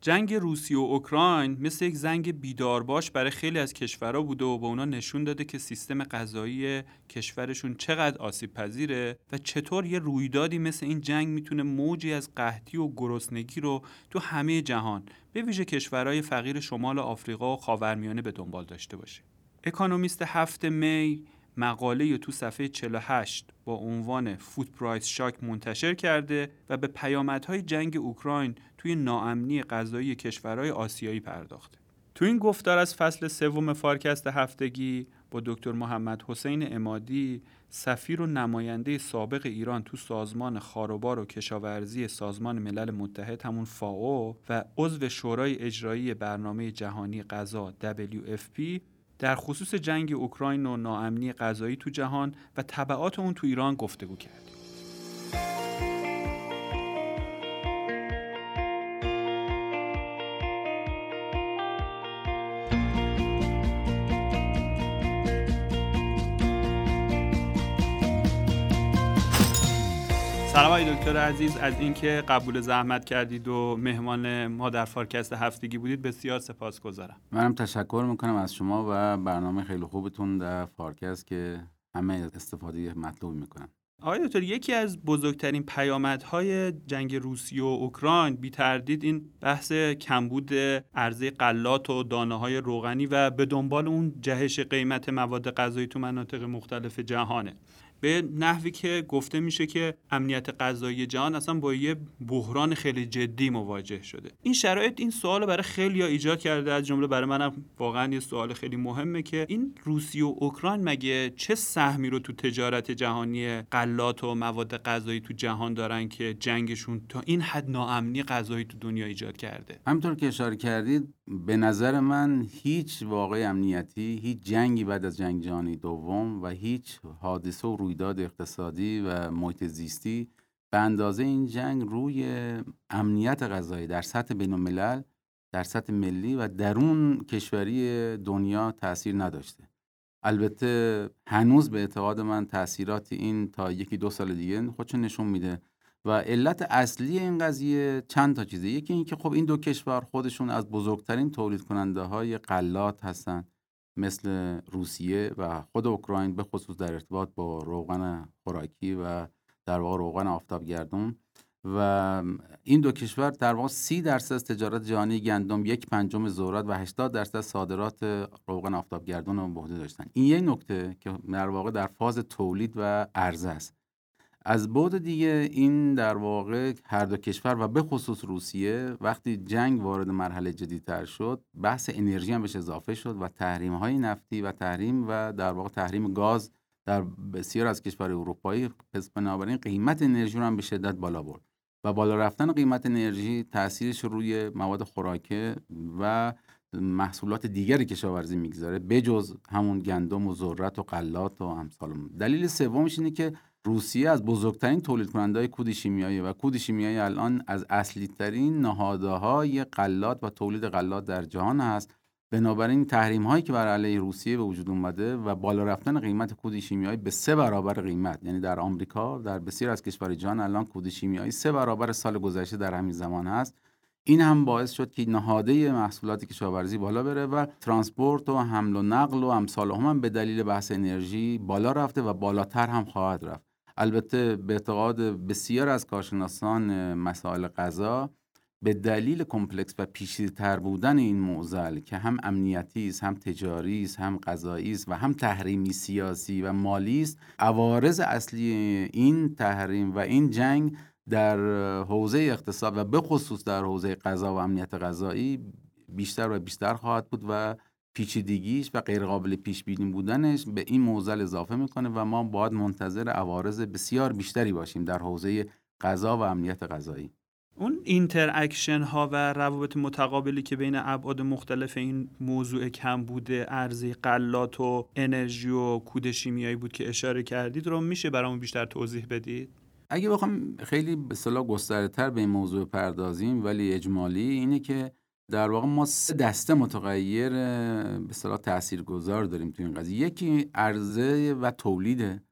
جنگ روسیه و اوکراین مثل یک زنگ بیدارباش برای خیلی از کشورها بوده و به اونا نشون داده که سیستم غذایی کشورشون چقدر آسیب پذیره و چطور یه رویدادی مثل این جنگ می‌تونه موجی از قحطی و گرسنگی رو تو همه جهان به ویژه کشورهای فقیر شمال آفریقا و خاورمیانه به دنبال داشته باشه. اکانومیست هفته می مقاله تو صفحه 48 با عنوان فود پرایس شاک منتشر کرده و به پیامدهای جنگ اوکراین توی ناامنی غذایی کشورهای آسیایی پرداخته. تو این گفتار از فصل سوم فارکست هفتگی با دکتر محمد حسین امادی سفیر و نماینده سابق ایران تو سازمان خاروبار و کشاورزی سازمان ملل متحد همون فاو و عضو شورای اجرایی برنامه جهانی غذا WFP در خصوص جنگ اوکراین و ناامنی غذایی تو جهان و طبعات اون تو ایران گفتگو کردیم. سلام آقای دکتر عزیز. از اینکه قبول زحمت کردید و مهمان ما در فارکست هفتگی بودید بسیار سپاسگزارم. منم تشکر می‌کنم از شما و برنامه خیلی خوبتون در فارکست که همه استفاده مطلوب می‌کنن. آقای دکتر یکی از بزرگترین پیامدهای جنگ روسیه و اوکراین بی تردید این بحث کمبود عرضه غلات و دانه های روغنی و به دنبال اون جهش قیمت مواد غذایی تو مناطق مختلف جهانه. به نحوی که گفته میشه که امنیت غذایی جهان اصلا با یه بحران خیلی جدی مواجه شده. این شرایط این سوال برای خیلی ایجاد کرده از جمله برای منم واقعا یه سوال خیلی مهمه که این روسیه و اوکراین مگه چه سهمی رو تو تجارت جهانی غلات و مواد غذایی تو جهان دارن که جنگشون تا این حد ناامنی غذایی تو دنیا ایجاد کرده؟ همطور که اشاره کردید به نظر من هیچ واقع امنیتی هیچ جنگی بعد از جنگ جهانی دوم و هیچ حادثه و رویداد اقتصادی و محیط زیستی به اندازه این جنگ روی امنیت غذایی در سطح بین الملل در سطح ملی و درون کشوری دنیا تاثیر نداشته. البته هنوز به اعتقاد من تاثیرات این تا یکی دو سال دیگه خودشون نشون میده. و علت اصلی این قضیه چند تا چیزه. یکی اینکه خب این دو کشور خودشون از بزرگترین تولید کننده های قلات هستن مثل روسیه و خود اوکراین به خصوص در ارتباط با روغن خوراکی و در واقع روغن آفتابگردون. و این دو کشور در واقع سی درصد تجارت جهانی گندم یک پنجم ذرت و 80 درصد صادرات روغن آفتابگردون رو به داشتن. این یک نکته که در واقع در فاز تولید و عرضه است. از بعد دیگه این در واقع هر دو کشور و به خصوص روسیه وقتی جنگ وارد مرحله جدیدتر شد بحث انرژی هم بهش اضافه شد و تحریم های نفتی و تحریم و در واقع تحریم گاز در بسیار از کشور اروپایی پس بنابراین قیمت انرژی رو هم به شدت بالا برد و بالا رفتن قیمت انرژی تاثیرش روی مواد خوراکه و محصولات دیگری کشاورزی می‌گذاره بجز همون گندم و ذرت و غلات و امثال دلیل سومش اینه که روسیه از بزرگترین تولید کننده های کود شیمیایی و کود شیمیایی الان از اصلی ترین نهادهای غلات و تولید غلات در جهان هست. بنابراین تحریم هایی که بر علیه روسیه به وجود اومده و بالا رفتن قیمت کود شیمیایی به سه برابر قیمت یعنی در آمریکا در بسیار از کشور جهان الان کود شیمیایی سه برابر سال گذشته در همین زمان هست. این هم باعث شد که نهاده محصولات کشاورزی بالا بره و ترانسپورت و حمل و نقل و امثال هم, هم به دلیل بحث انرژی بالا رفته و بالاتر هم خواهد رفت. البته به اعتقاد بسیار از کارشناسان مسائل غذا به دلیل کمپلکس و پیچیده‌تر بودن این معضل که هم امنیتی است هم تجاری است هم غذایی است و هم تحریمی سیاسی و مالی است عوارض اصلی این تحریم و این جنگ در حوزه اقتصاد و به خصوص در حوزه غذا و امنیت غذایی بیشتر و بیشتر خواهد بود و پیچیدگیش و غیرقابل پیش بینی بودنش به این موزل اضافه می‌کنه و ما باید منتظر عوارض بسیار بیشتری باشیم در حوزه غذا و امنیت غذایی. اون interaction ها و روابط متقابلی که بین ابعاد مختلف این موضوع کمبود عرضه غلات و انرژی و کود شیمیایی بود که اشاره کردید رو میشه برامون بیشتر توضیح بدید؟ اگه بخوام خیلی به اصطلاح گسترده تر به این موضوع پردازیم ولی اجمالی اینه که در واقع ما سه دسته متغیر به اصطلاح تاثیرگذار داریم تو این قضیه. یکی عرضه و تولیده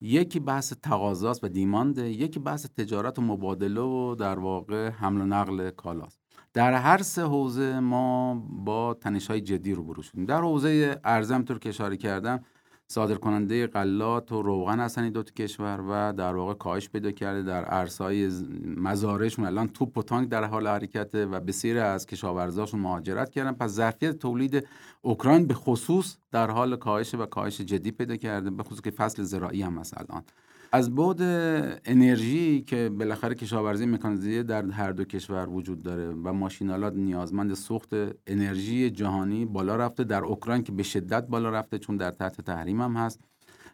یکی بحث تقاضاست و دیمانده یکی بحث تجارت و مبادله و در واقع حمل و نقل کالاست. در هر سه حوزه ما با تنش های جدی روبرو شدیم. در حوزه ارزم طور که اشاره کردم صادر کننده غلات و روغن هستن دو کشور و در واقع کاهش پیدا کرده در ارسای مزارشون. الان توپ و تانک در حال حرکت و بسیاری از کشاورزاشون مهاجرت کردن. پس ظرفیت تولید اوکراین به خصوص در حال کاهش و کاهش جدی پیدا کرده به خصوص که فصل زراعی هم هست الان. از بعد انرژی که بالاخره کشاورزی مکانیزه در هر دو کشور وجود داره و ماشینالات نیازمند سوخت انرژی جهانی بالا رفته در اوکراین که به شدت بالا رفته چون در تحت تحریم هم هست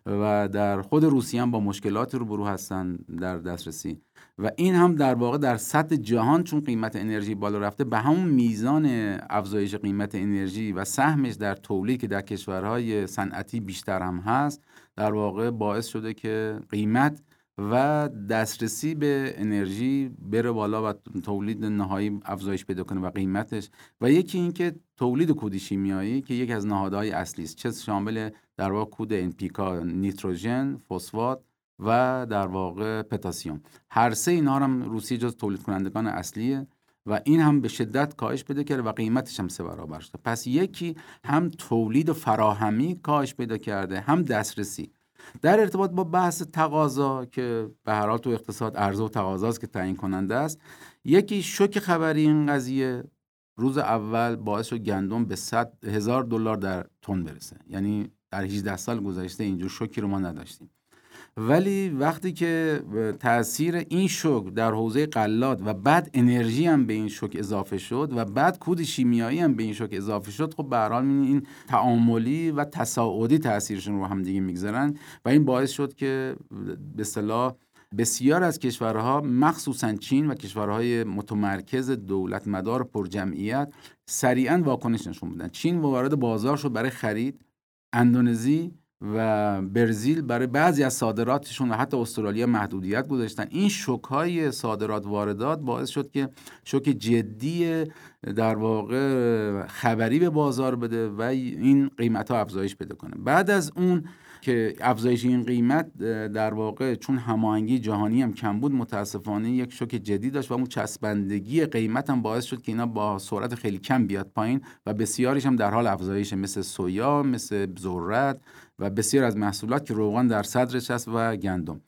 و در خود روسیه هم با مشکلات روبرو هستن در دسترسی. و این هم در واقع در سطح جهان چون قیمت انرژی بالا رفته به همون میزان افزایش قیمت انرژی و سهمش در تولید که در کشورهای صنعتی بیشتر هم هست در واقع باعث شده که قیمت و دسترسی به انرژی بره بالا و تولید نهایی افزایش پیدا کنه و قیمتش. و یکی اینکه تولید کود شیمیایی که یکی از نهادهای اصلی است. چه شامل در واقع کود انپیکا نیتروژن فسفات و در واقع پتاسیم. هر سه اینها هم روسیه جز تولید کنندگان اصلیه. و این هم به شدت کاهش پیدا کرده و قیمتش هم سه برابر شده پس یکی هم تولید و فراهمی کاهش پیدا کرده هم دسترسی. در ارتباط با بحث تقاضا که به هر حال تو اقتصاد عرضه و تقاضاست که تعیین کننده است یکی شوک خبری این قضیه روز اول باعث شد گندم به 100 هزار دلار در تن برسه. یعنی در 18 سال گذشته اینجور شوکی رو ما نداشتیم. ولی وقتی که تاثیر این شوک در حوزه قلات و بعد انرژی هم به این شوک اضافه شد و بعد کود شیمیایی هم به این شوک اضافه شد خب به هر این تعاملی و تصاعدی تاثیرشون رو هم دیگه می‌گذارن و این باعث شد که به صلاح بسیار از کشورها مخصوصا چین و کشورهای متمرکز دولت مدار پرجمعیت سریعا واکنش نشون بدن. چین وارد بازار شد برای خرید. اندونزی و برزیل برای بعضی از صادراتشون و حتی استرالیا محدودیت گذاشتن. این شوک های صادرات واردات باعث شد که شوک جدی در واقع خبری به بازار بده و این قیمت ها افزایش پیدا کنه. بعد از اون که افزایش این قیمت در واقع چون هماهنگی جهانی هم کم بود متاسفانه یک شوک جدی داشت و اون چسبندگی قیمت هم باعث شد که اینا با سرعت خیلی کم بیاد پایین و بسیاریش هم در حال افزایش مثل سویا مثل ذرت و بسیار از محصولات که روغن در صدرش هست و گندم.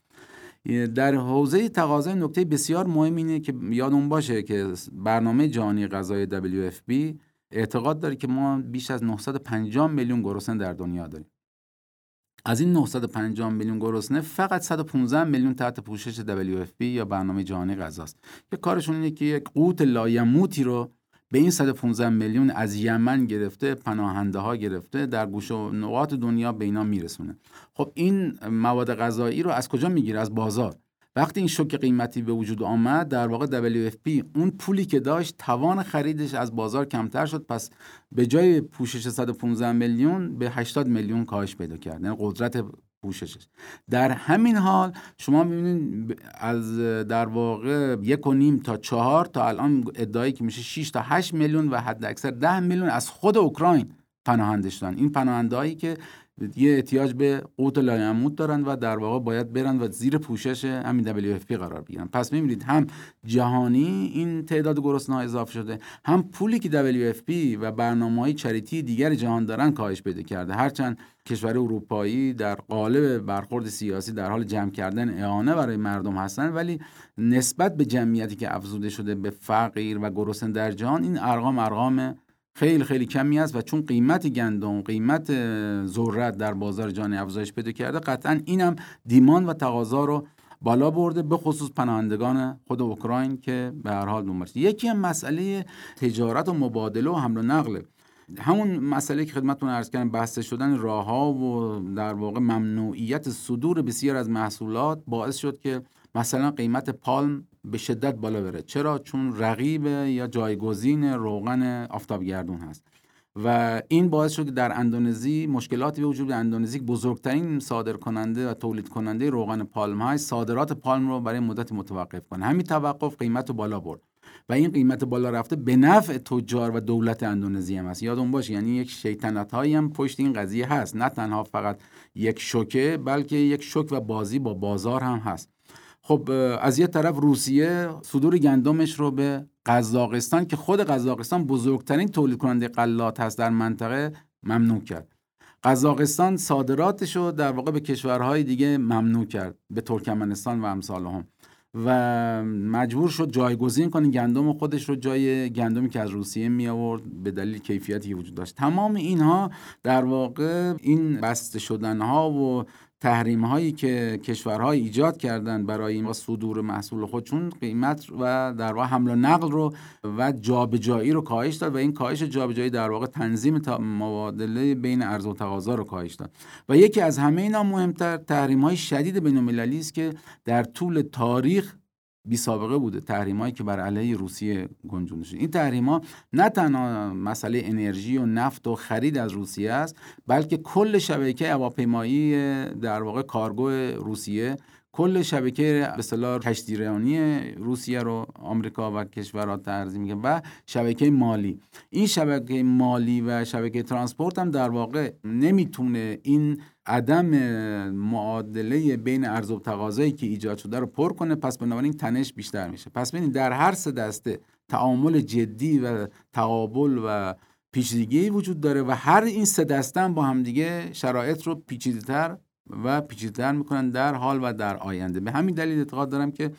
در حوزه تقاضای نکته بسیار مهم اینه که یادون باشه که برنامه جهانی غذای WFP اعتقاد داره که ما بیش از 950 میلیون گرسنه در دنیا داریم. از این 950 میلیون گرسنه فقط 115 میلیون تحت پوشش WFP یا برنامه جهانی غذاست. که کارشون اینه که یک قوت لایموتی رو به این 115 میلیون از یمن گرفته پناهنده ها گرفته در گوش و نقاط دنیا به اینا میرسونه. خب این مواد غذایی رو از کجا می‌گیره؟ از بازار. وقتی این شوک قیمتی به وجود آمد در واقع WFP اون پولی که داشت توان خریدش از بازار کمتر شد. پس به جای پوشش 115 میلیون به 80 میلیون کاهش پیدا کرد. یعنی قدرت پوششش. در همین حال شما می‌بینید از در واقع یک و نیم تا چهار تا الان ادعایی که میشه 6 تا 8 میلیون و حد اکثر 10 میلیون از خود اوکراین پناهنده شدن این پناهندهایی که یه احتیاج به قوت لایمود دارن و در واقع باید برن و زیر پوشش همین WFP قرار بگیرن. پس می‌بینید هم جهانی این تعداد گرسنه اضافه شده هم پولی که WFP و برنامه های چریتی دیگر جهان دارن کاهش پیدا کرده. هرچند کشور اروپایی در قالب برخورد سیاسی در حال جمع کردن اعانه برای مردم هستن ولی نسبت به جمعیتی که افزوده شده به فقیر و گرسنه در جهان این ارقام ارقام خیلی خیلی کمی است و چون قیمت گندم قیمت ذرت در بازار جهانی افزایش پیدا کرده قطعا اینم دیمان و تقاضا رو بالا برده به خصوص پناهندگان خود اوکراین که به هر حال دنبالش یکی هم مسئله تجارت و مبادله و حمل و نقل. همون مسئله که خدمتتون عرض کردم بحث شدن راه ها و در واقع ممنوعیت صدور بسیار از محصولات باعث شد که مثلا قیمت پالم به شدت بالا بره. چرا؟ چون رقیب یا جایگزین روغن آفتابگردون هست. و این باعث شد که در اندونزی مشکلاتی به وجود اندونزی بزرگترین صادر کننده و تولید کننده روغن پالم های صادرات پالم رو برای مدت متوقف کنه. همین توقف قیمت رو بالا برد. و این قیمت بالا رفته به نفع تجار و دولت اندونزی هم هست. یادون باشه یعنی یک شیطنت هایی هم پشت این قضیه هست. نه تنها فقط یک شوکه بلکه یک شوک و بازی با بازار هم هست. خب از یه طرف روسیه صدور گندمش رو به قزاقستان که خود قزاقستان بزرگترین تولید کننده غلات هست در منطقه ممنوع کرد. قزاقستان صادراتش رو در واقع به کشورهای دیگه ممنوع کرد به ترکمنستان و امثال هم و مجبور شد جایگزین کنه گندم خودش رو جای گندمی که از روسیه می آورد به دلیل کیفیتی وجود داشت. تمام اینها در واقع این بسته شدن ها و تحریم هایی که کشورها ایجاد کردن برای این صدور محصول خودشون قیمت و در واقع حمل و نقل رو و جابجایی رو کاهش داد و این کاهش جابجایی در واقع تنظیم مبادله بین ارز و تقاضا رو کاهش داد. و یکی از همه اینا مهمتر تحریم های شدید بین المللی است که در طول تاریخ بی سابقه بوده. تحریم هایی که بر علیه روسیه گنجونده شده این تحریم ها نه تنها مسئله انرژی و نفت و خرید از روسیه است بلکه کل شبکه هواپیمایی در واقع کارگو روسیه کل شبکه به اصطلاح کشتیرانی روسیه رو آمریکا و کشورها تحریم میکنه و شبکه مالی. این شبکه مالی و شبکه transport هم در واقع نمی‌تونه این عدم معادله بین عرض و تقاضایی که ایجاد شده رو پر کنه پس بنابراین تنش بیشتر میشه. پس ببینید در هر سه دسته تعامل جدی و تقابل و پیچیدگی وجود داره و هر این سه دسته با همدیگه شرایط رو پیچیده‌تر و پیچیده‌تر می‌کنن در حال و در آینده. به همین دلیل اعتقاد دارم که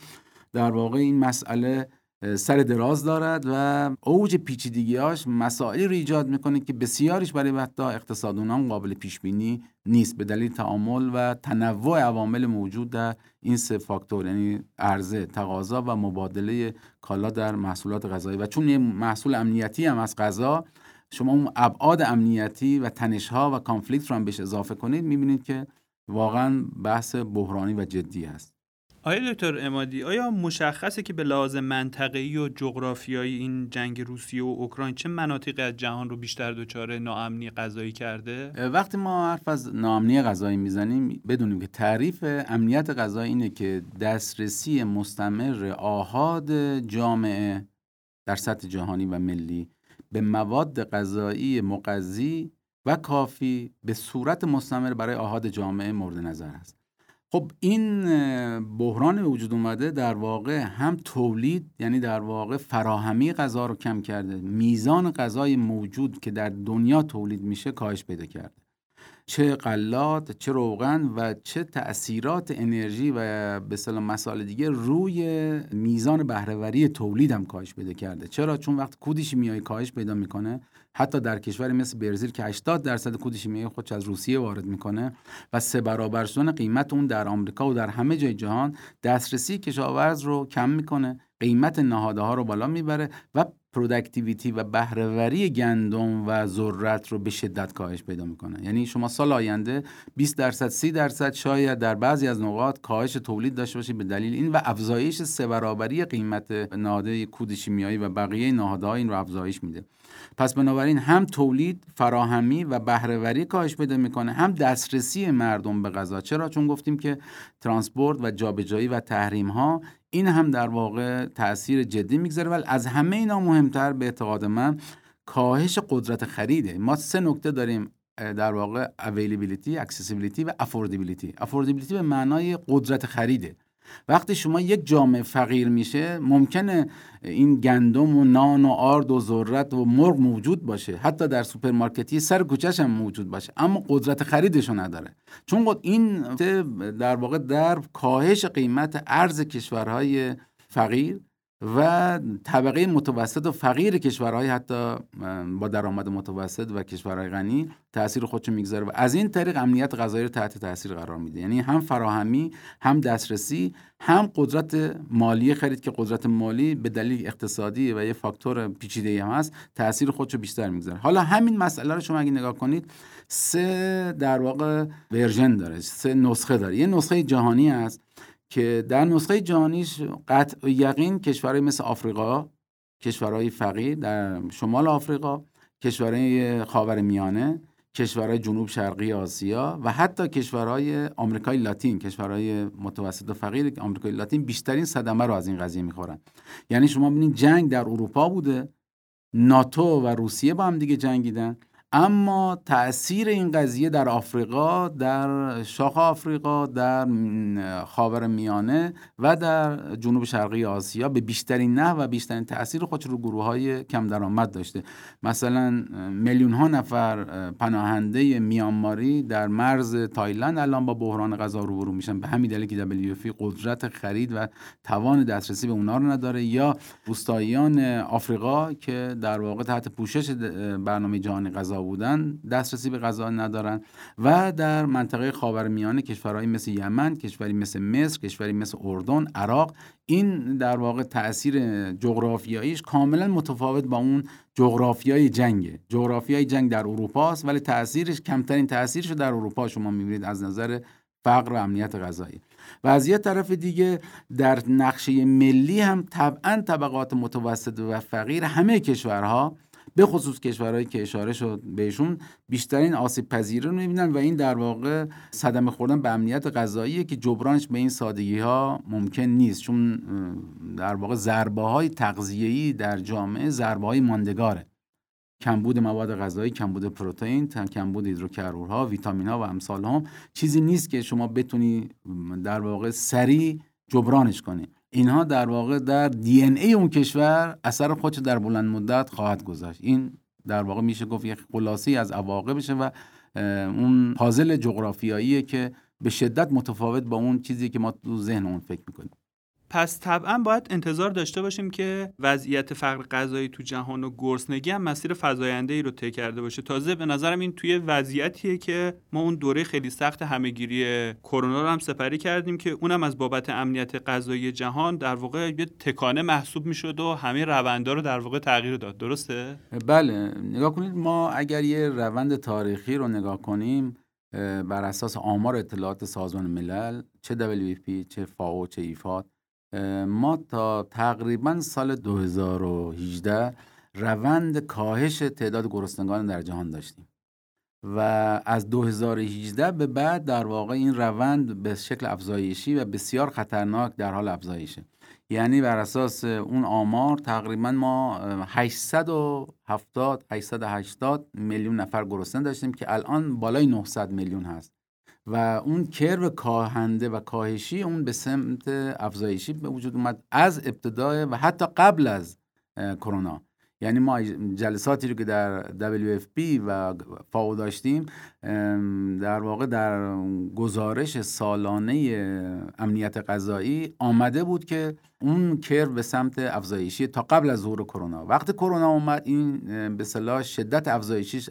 در واقع این مسئله سر دراز دارد و اوج پیچیدگیاش مسائلی رو ایجاد می‌کنه که بسیاریش برای حتی اقتصادونان قابل پیش بینی نیست. به دلیل تعامل و تنوع عوامل موجود در این سه فاکتور یعنی عرضه تقاضا و مبادله کالا در محصولات غذایی. و چون یه محصول امنیتی هم از غذا شما اون ابعاد امنیتی و تنش ها و کانفلیکت رو هم بهش اضافه کنید می‌بینید که واقعا بحث بحرانی و جدی هست آیا دکتر امادی آیا مشخصه که به لحاظ منطقه‌ای و جغرافیایی این جنگ روسیه و اوکراین چه مناطقی از جهان رو بیشتر دچار ناامنی غذایی کرده؟ وقتی ما حرف از ناامنی غذایی می‌زنیم بدونیم که تعریف امنیت غذایی اینه که دسترسی مستمر آهاد جامعه در سطح جهانی و ملی به مواد غذایی مقضی و کافی به صورت مستمر برای آهاد جامعه مورد نظر است خب این بحران به وجود اومده در واقع هم تولید یعنی در واقع فراهمی غذا رو کم کرده. میزان غذای موجود که در دنیا تولید میشه کاهش پیدا کرده. چه غلات چه روغن و چه تاثیرات انرژی و به اصطلاح مسائل دیگه روی میزان بهرهوری تولید هم کاهش پیدا کرده. چرا؟ چون وقت کود شیمیایی کاهش پیدا می‌کنه. حتی در کشوری مثل برزیل که 80 درصد کود شیمیایی خودش از روسیه وارد می‌کنه و سه برابر شدن قیمت اون در آمریکا و در همه جای جهان دسترسی کشاورز رو کم می‌کنه قیمت نهاده ها رو بالا می‌بره و productivity و بهرهوری گندم و ذرت رو به شدت کاهش پیدا می‌کنه. یعنی شما سال آینده 20 درصد 30 درصد شاید در بعضی از نقاط کاهش تولید داشته باشید به دلیل این و افزایش سه برابری قیمت نهاده کود شیمیایی و بقیه نهاده ها این رو افزایش میده. پس بنابراین هم تولید فراهمی و بهرهوری کاهش پیدا می‌کنه هم دسترسی مردم به غذا. چرا؟ چون گفتیم که ترانسپورت و جابجایی و تحریم ها این هم در واقع تاثیر جدی می‌گذاره. ولی از همه اینا مهمتر به اعتقاد من کاهش قدرت خرید. ما سه نکته داریم در واقع availability, accessibility و affordability. affordability به معنای قدرت خریده. وقتی شما یک جامعه فقیر میشه ممکنه این گندم و نان و آرد و ذرت و مرغ موجود باشه. حتی در سوپرمارکتی سر کوچش هم موجود باشه. اما قدرت خریدشو نداره. چون این در واقع در کاهش قیمت ارز کشورهای فقیر و طبقه متوسط و فقیر کشورهای حتی با درآمد متوسط و کشورهای غنی تاثیر خودشو می‌گذاره و از این طریق امنیت غذایی رو تحت تاثیر قرار میده. یعنی هم فراهمی هم دسترسی هم قدرت مالی خرید که قدرت مالی به دلیل اقتصادی و یه فاکتور پیچیده هم هست تاثیر خودشو بیشتر می‌گذاره. حالا همین مسئله رو شما اگه نگاه کنید سه در واقع ورژن داره سه نسخه داره. یه نسخه جهانی هست که در نسخه جهانیش قطع یقین کشورهای مثل آفریقا کشورهای فقیر در شمال آفریقا کشورهای خاور میانه کشورهای جنوب شرقی آسیا و حتی کشورهای آمریکای لاتین کشورهای متوسط و فقیر آمریکای لاتین بیشترین صدمه رو از این قضیه می‌خورن. یعنی شما ببینید جنگ در اروپا بوده ناتو و روسیه با هم دیگه جنگیدن. اما تاثیر این قضیه در آفریقا در شاخ آفریقا در خاور میانه و در جنوب شرقی آسیا به بیشترین نه و بیشترین تاثیر خودش رو گروه های کم درآمد داشته. مثلا میلیون ها نفر پناهنده میانماری در مرز تایلند الان با بحران غذا روبرو میشن. به همین دلیل که WFP قدرت خرید و توان دسترسی به اونا رو نداره. یا روستاییان آفریقا که در واقع تحت پوشش برنامه جهانی غذا بودن دسترسی به غذا ندارن و در منطقه خاورمیانه کشورهایی مثل یمن کشوری مثل مصر کشوری مثل اردن عراق این در واقع تاثیر جغرافیاییش کاملا متفاوت با اون جغرافیای جنگه. جغرافیای جنگ در اروپا است ولی تاثیرش کمترین تاثیرش در اروپا شما می‌بینید از نظر فقر و امنیت غذایی. و از یه طرف دیگه در نقشه ملی هم طبعا طبقات متوسط و فقیر همه کشورها به خصوص کشورهایی که اشاره شد بهشون بیشترین آسیب پذیری رو می‌بینن و این در واقع صدمه خوردن به امنیت غذایی که جبرانش به این سادگی ها ممکن نیست. چون در واقع ضربه های تغذیه‌ای در جامعه ضربه های ماندگاره. کمبود مواد غذایی کمبود پروتئین کمبود هیدروکربن‌ها ویتامین ها و امثال هم چیزی نیست که شما بتونی در واقع سریع جبرانش کنی. اینها در واقع در دی ای اون کشور اثر خودش در بلند مدت خواهد گذاشت. این در واقع میشه گفت یک خلاصی از عواقبشه و اون پازل جغرافیاییه که به شدت متفاوت با اون چیزی که ما تو ذهن اون فکر می‌کنیم. پس طبعا باید انتظار داشته باشیم که وضعیت فقر غذایی تو جهان و گرسنگی هم مسیر فزاینده ای رو طی کرده باشه. تازه به نظرم این توی وضعیتیه که ما اون دوره خیلی سخت همهگیری کرونا رو هم سپری کردیم که اونم از بابت امنیت غذایی جهان در واقع یه تکانه محسوب می‌شد و همه روندها رو در واقع تغییر داد. درسته؟ بله. نگاه کنید ما اگر یه روند تاریخی رو نگاه کنیم بر اساس آمار اطلاعات سازمان ملل چه WFP چه فاو چه ایفاد ما تا تقریبا سال 2018 روند کاهش تعداد گرسنگان در جهان داشتیم. و از 2018 به بعد در واقع این روند به شکل افزایشی و بسیار خطرناک در حال افزایشه. یعنی بر اساس اون آمار تقریبا ما 870 880 میلیون نفر گرسنه داشتیم که الان بالای 900 میلیون هست. و اون کرو کاهنده و کاهشی اون به سمت افزایشی به وجود اومد از ابتدای و حتی قبل از کرونا. یعنی ما جلساتی رو که در WFP و فاو داشتیم در واقع در گزارش سالانه امنیت غذایی آمده بود که اون کرو به سمت افزایشی تا قبل از ظهور کرونا. وقتی کرونا اومد این به صلاح شدت افزایشیش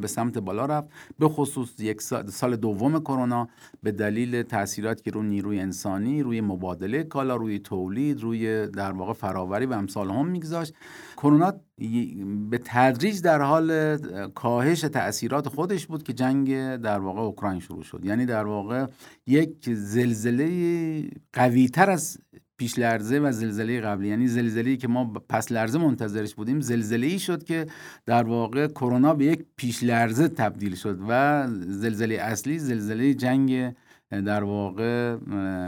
به سمت بالا رفت. به خصوص یک سال, دوم کرونا به دلیل تاثیراتی که روی نیروی انسانی روی مبادله کالا روی تولید روی در واقع فراوری و امثال هم میگذاشت. کرونا به تدریج در حال کاهش تاثیرات خودش بود که جنگ در واقع اوکراین شروع شد. یعنی در واقع یک زلزله قوی تر از پیش لرزه و زلزله قبلی. یعنی زلزله که ما پس لرزه منتظرش بودیم زلزله ای شد که در واقع کرونا به یک پیش لرزه تبدیل شد و زلزله اصلی زلزله جنگ در واقع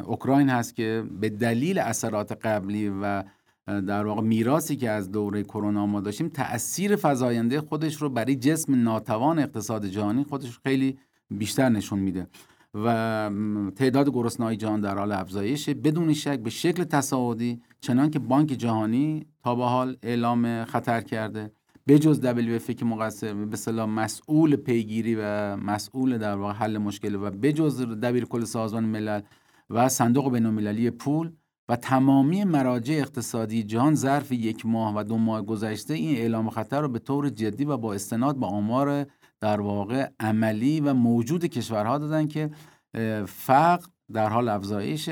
اوکراین هست که به دلیل اثرات قبلی و در واقع میراثی که از دوره کرونا ما داشتیم تاثیر فزاینده خودش رو برای جسم ناتوان اقتصاد جهانی خودش خیلی بیشتر نشون میده. و تعداد گرسنه‌های جهان در حال افزایش بدون شک به شکل تصاعدی چنانکه بانک جهانی تا به حال اعلام خطر کرده. بجز WFP که مقصر به صلاح مسئول پیگیری و مسئول در واقع حل مشکل و بجز دبیر کل سازمان ملل و صندوق بین‌المللی پول و تمامی مراجع اقتصادی جهان ظرف یک ماه و دو ماه گذشته این اعلام خطر رو به طور جدی و با استناد به آمار در واقع عملی و موجود کشورها دادن که فقر در حال افزایش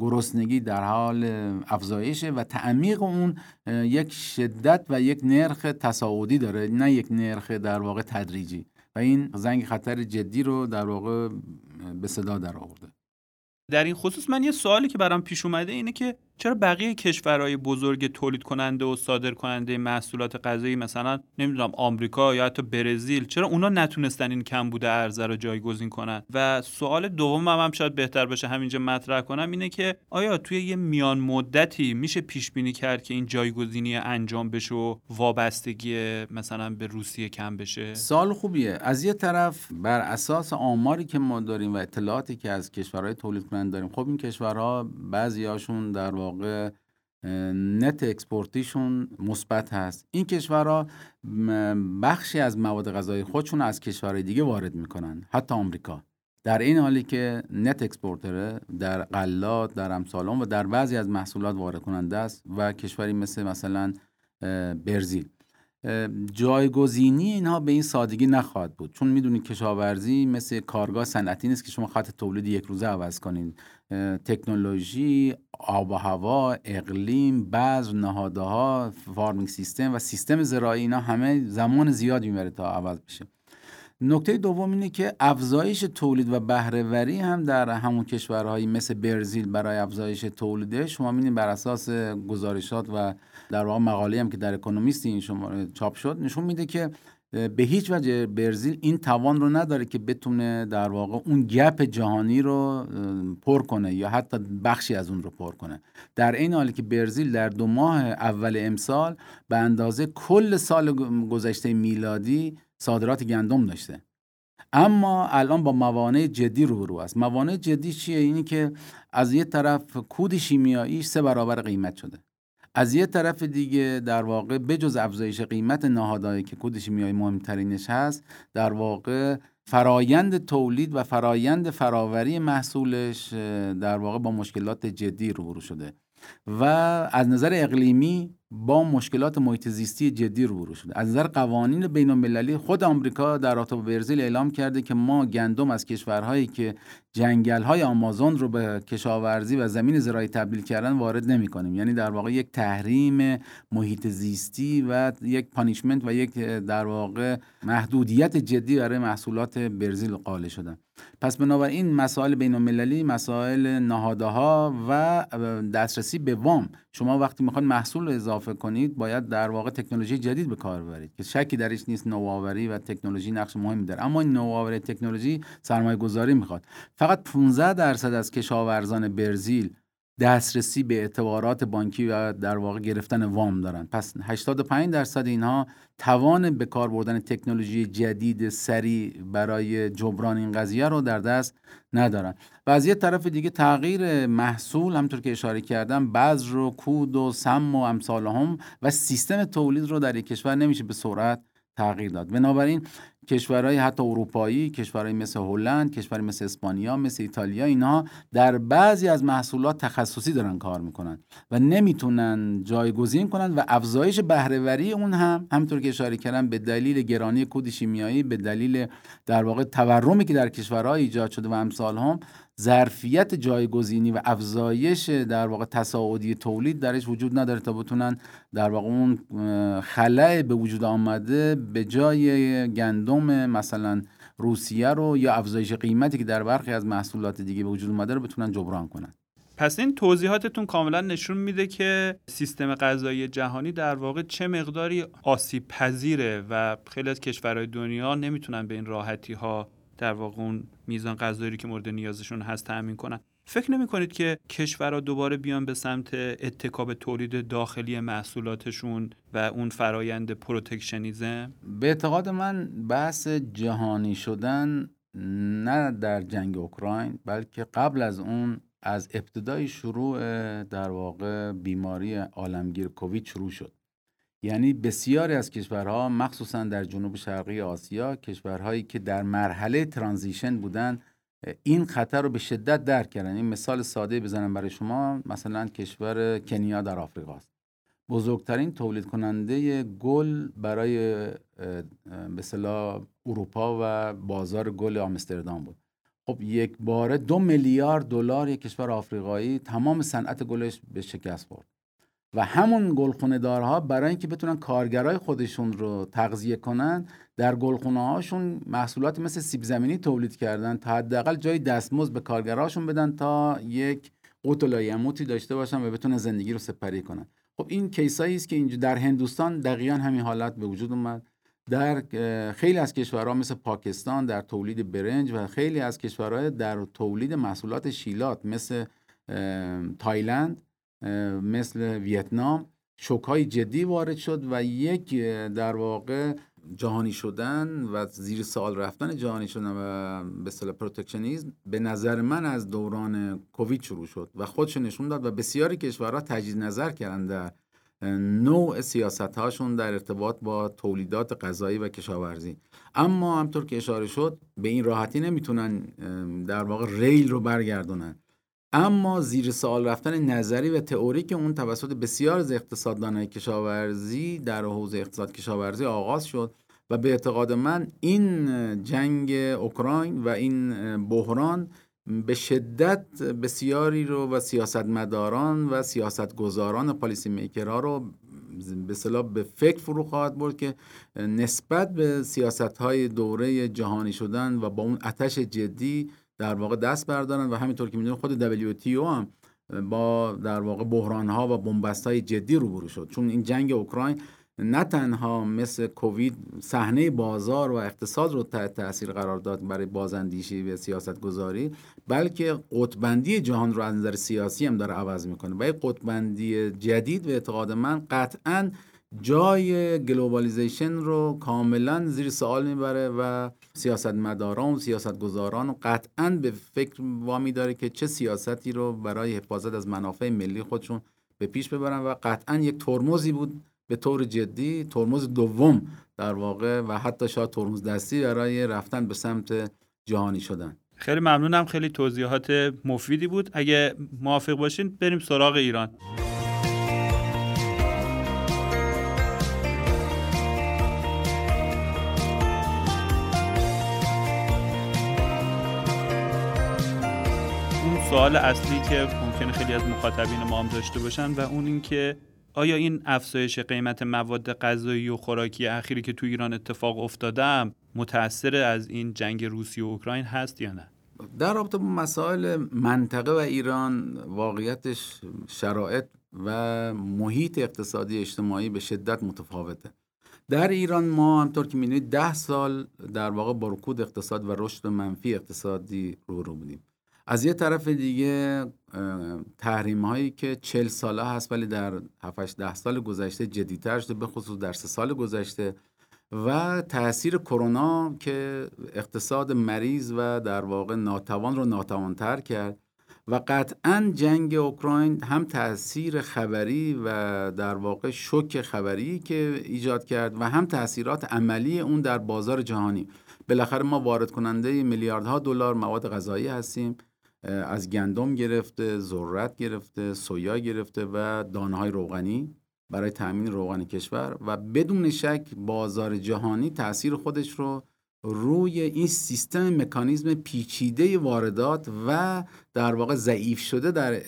گرسنگی در حال افزایش و تعمیق اون یک شدت و یک نرخ تصاعدی داره نه یک نرخ در واقع تدریجی. و این زنگ خطر جدی رو در واقع به صدا در آورده در این خصوص من یه سوالی که برام پیش اومده اینه که چرا بقیه کشورهای بزرگ تولید کننده و صادر کننده محصولات غذایی مثلا نمی‌دونم آمریکا یا حتی برزیل چرا اونا نتونستن این کم بوده ارزه رو جایگزین کنن؟ و سوال دوم هم, هم شاید بهتر باشه همینجا مطرح کنم اینه که آیا توی یه میان مدتی میشه پیش بینی کرد که این جایگزینی انجام بشه و وابستگی مثلا به روسیه کم بشه؟ سال خوبیه. از یه طرف بر اساس آماری که ما داریم و اطلاعاتی که از کشورهای تولید کننده داریم خب این کشورها بعضیاشون در واقع net export یشون مثبت هست. این کشورها بخشی از مواد غذایی خودشون از کشورهای دیگه وارد می‌کنن حتی آمریکا. در این حالی که net exporter ه در غلات در امثالون و در بعضی از محصولات وارد کننده است و کشوری مثل مثلا برزیل. جایگزینی اینها به این سادگی نخواهد بود. چون می‌دونید کشاورزی مثل کارگاه صنعتی نیست که شما خط تولید یک روزه عوض کنید تکنولوژی آب و هوا اقلیم بذر نهادها فارمینگ سیستم و سیستم زراعی اینا همه زمان زیادی می‌بره تا عوض بشه. نکته دوم اینه که افزایش تولید و بهرهوری هم در همون کشورهایی مثل برزیل برای افزایش تولیده. شما می‌بینید بر اساس گزارشات و در واقع مقاله هم که در اکونومیست این شما چاپ شد نشون میده که به هیچ وجه برزیل این توان رو نداره که بتونه در واقع اون گپ جهانی رو پر کنه یا حتی بخشی از اون رو پر کنه. در این حالی که برزیل در دو ماه اول امسال به اندازه کل سال گذشته میلادی صادرات گندم داشته. اما الان با موانع جدی روبرو است. موانع جدی چیه؟ اینی که از یه طرف کود شیمیایی سه برابر قیمت شده. از یه طرف دیگه در واقع بجز افزایش قیمت نهادهایی که کود شیمیایی مهمترینش هست در واقع فرایند تولید و فرایند فراوری محصولش در واقع با مشکلات جدی روبرو شده. و از نظر اقلیمی با مشکلات محیط زیستی جدی روبرو شده. از نظر قوانین بین المللی خود آمریکا در رابطه با برزیل اعلام کرده که ما گندم از کشورهایی که جنگل های آمازون رو به کشاورزی و زمین زراعی تبدیل کردن وارد نمی کنیم یعنی در واقع یک تحریم محیط زیستی و یک پانیشمنت و یک در واقع محدودیت جدی برای محصولات برزیل قائل شدن. پس بنابراین مسائل بین المللی مسائل نهادها و دسترسی به وام شما وقتی می‌خواد محصول اضافه کنید باید در واقع تکنولوژی جدید به کار ببرید که شکی درش نیست نوآوری و تکنولوژی نقش مهمی داره. اما این نوآوری تکنولوژی سرمایه گذاری می‌خواد. فقط 15 درصد از کشاورزان برزیل دسترسی به اعتبارات بانکی و در واقع گرفتن وام دارن. پس 85 درصد اینها توان به کار بردن تکنولوژی جدید سریع برای جبران این قضیه رو در دست ندارن. و از یه طرف دیگه تغییر محصول همطور که اشاره کردم بذر رو کود و سم و امثال هم و سیستم تولید رو در یک کشور نمیشه به سرعت تغییر داد. بنابراین کشورهای حتی اروپایی کشورهای مثل هلند کشوری مثل اسپانیا مثل ایتالیا اینها در بعضی از محصولات تخصصی دارن کار می‌کنن و نمی‌تونن جایگزین کنن و افزایش بهرهوری اون هم. همطور که اشاره کردم به دلیل گرانی کود شیمیایی به دلیل در واقع تورمی که در کشورها ایجاد شده و امثال هم ظرفیت جایگزینی و افزایش در واقع تصاعدی تولید درش وجود نداره تا بتونن در واقع اون خلأ به وجود آمده به جای گندم مثلا روسیه رو یا افزایش قیمتی که در برخی از محصولات دیگه به وجود اومده رو بتونن جبران کنن. پس این توضیحاتتون کاملا نشون میده که سیستم غذایی جهانی در واقع چه مقداری آسیب پذیره و خیلی از کشورهای دنیا نمی‌تونن به این راحتی ها در واقع اون میزان غذایی که مورد نیازشون هست تأمین کنن. فکر نمی کنید که کشورها دوباره بیان به سمت اتکا به تولید داخلی محصولاتشون و اون فرایند protectionism؟ به اعتقاد من بحث جهانی شدن نه در جنگ اوکراین بلکه قبل از اون از ابتدای شروع در واقع بیماری عالمگیر کووید شروع شد. یعنی بسیاری از کشورها مخصوصا در جنوب شرقی آسیا کشورهایی که در مرحله ترانزیشن بودن این خطر رو به شدت درک کردن. این مثال ساده بزنم برای شما. مثلا کشور کنیا در آفریقا است. بزرگترین تولید کننده گل برای به اروپا و بازار گل آمستردام بود. خب یک باره دو میلیارد دلار یک کشور آفریقایی تمام صنعت گلش به شکست برد. و همون گلخونه دارها برای اینکه بتونن کارگرای خودشون رو تغذیه کنن در گلخونه هاشون محصولات مثل سیب زمینی تولید کردن تا حداقل جای دستمزد به کارگراشون بدن تا یک قوت رو داشته باشن و بتونن زندگی رو سپری کنن. خب این case ایی است که اینجا در هندوستان دقیقا همین حالت به وجود اومد. در خیلی از کشورها مثل پاکستان در تولید برنج و خیلی از کشورها در تولید محصولات شیلات مثل تایلند مثل ویتنام. شوکهای جدی وارد شد و یک در واقع جهانی شدن و زیر سوال رفتن جهانی شدن و به اصطلاح protectionism به نظر من از دوران کووید شروع شد و خودش نشون داد و بسیاری کشورها تجدید نظر کردن در نوع سیاست هاشون در ارتباط با تولیدات غذایی و کشاورزی. اما همطور که اشاره شد به این راحتی نمی‌تونن در واقع ریل رو برگردونن. اما زیر سوال رفتن نظری و تئوری که اون توسط بسیار از اقتصاددانای کشاورزی در حوزه اقتصاد کشاورزی آغاز شد و به اعتقاد من این جنگ اوکراین و این بحران به شدت بسیاری رو و سیاستمداران و سیاستگزاران پالیسی میکرها رو به صلاح به فکر فرو خواهد برد که نسبت به سیاست های دوره جهانی شدن و با اون اتش جدی در واقع دست بردارن و همینطور که می‌دونید خود WTO هم با در واقع بحران ها و بنبست های جدی روبرو شد. چون این جنگ اوکراین نه تنها مثل کووید صحنه بازار و اقتصاد رو تحت تاثیر قرار داد برای بازاندیشی و سیاست گذاری بلکه قطبندی جهان رو از نظر سیاسی هم داره عوض می‌کنه و قطبندی جدید به اعتقاد من قطعا جای globalization رو کاملا زیر سوال می‌بره و سیاستمداران و سیاستگزاران قطعا به فکر وامی داره که چه سیاستی رو برای حفاظت از منافع ملی خودشون به پیش ببرن و قطعا یک ترمزی بود به طور جدی ترمز دوم در واقع و حتی شاید ترمز دستی برای رفتن به سمت جهانی شدن. خیلی ممنونم. خیلی توضیحات مفیدی بود. اگه موافق باشین بریم سراغ ایران. سوال اصلی که ممکنه خیلی از مخاطبین ما هم داشته باشن و اون اینکه آیا این افزایش قیمت مواد غذایی و خوراکی اخیری که تو ایران اتفاق افتاده متأثر از این جنگ روسیه و اوکراین هست یا نه؟ در رابطه با مسائل منطقه و ایران واقعیتش شرایط و محیط اقتصادی اجتماعی به شدت متفاوته. در ایران ما همطور که می‌دونید ده سال در واقع با رکود اقتصاد و رشد منفی اقتصادی رو رو بودیم. از یه طرف دیگه تحریم هایی که چل ساله هست ولی در 7 ده سال گذشته جدیتر شده به خصوص در سه سال گذشته. و تاثیر کرونا که اقتصاد مریض و در واقع ناتوان رو ناتوانتر کرد. و قطعا جنگ اوکراین هم تاثیر خبری و در واقع شوک خبری که ایجاد کرد و هم تاثیرات عملی اون در بازار جهانی. بالاخره ما وارد کننده میلیاردها دلار مواد غذایی هستیم. از گندم گرفته ذرت گرفته سویا گرفته و دانه های روغنی برای تأمین روغن کشور و بدون شک بازار جهانی تاثیر خودش رو روی این سیستم مکانیزم پیچیده واردات و در واقع ضعیف شده در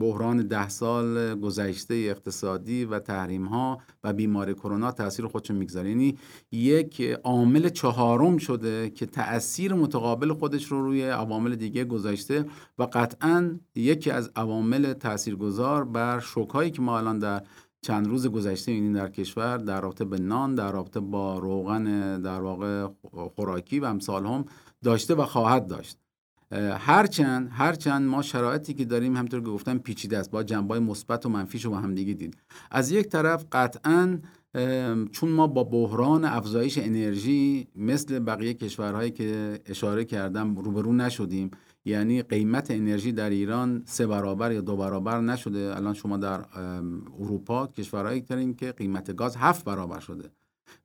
بحران ده سال گذشته اقتصادی و تحریم ها و بیماری کرونا تاثیر خودشون می‌گذاره. یعنی یک عامل چهارم شده که تاثیر متقابل خودش رو روی عوامل دیگه گذاشته و قطعا یکی از عوامل تاثیرگذار بر شوکهایی که ما الان در چند روز گذشته این در کشور در رابطه به نان در رابطه با روغن در واقع خوراکی و امثال هم داشته و خواهد داشت. هرچند هرچند ما شرایطی که داریم همطور که گفتم پیچیده است. با جنبای مثبت و منفیش رو با هم دیگه دید. از یک طرف قطعا چون ما با بحران افزایش انرژی مثل بقیه کشورهایی که اشاره کردم روبرو نشدیم. یعنی قیمت انرژی در ایران سه برابر یا دو برابر نشده. الان شما در اروپا کشورهایی دارین که قیمت گاز هفت برابر شده.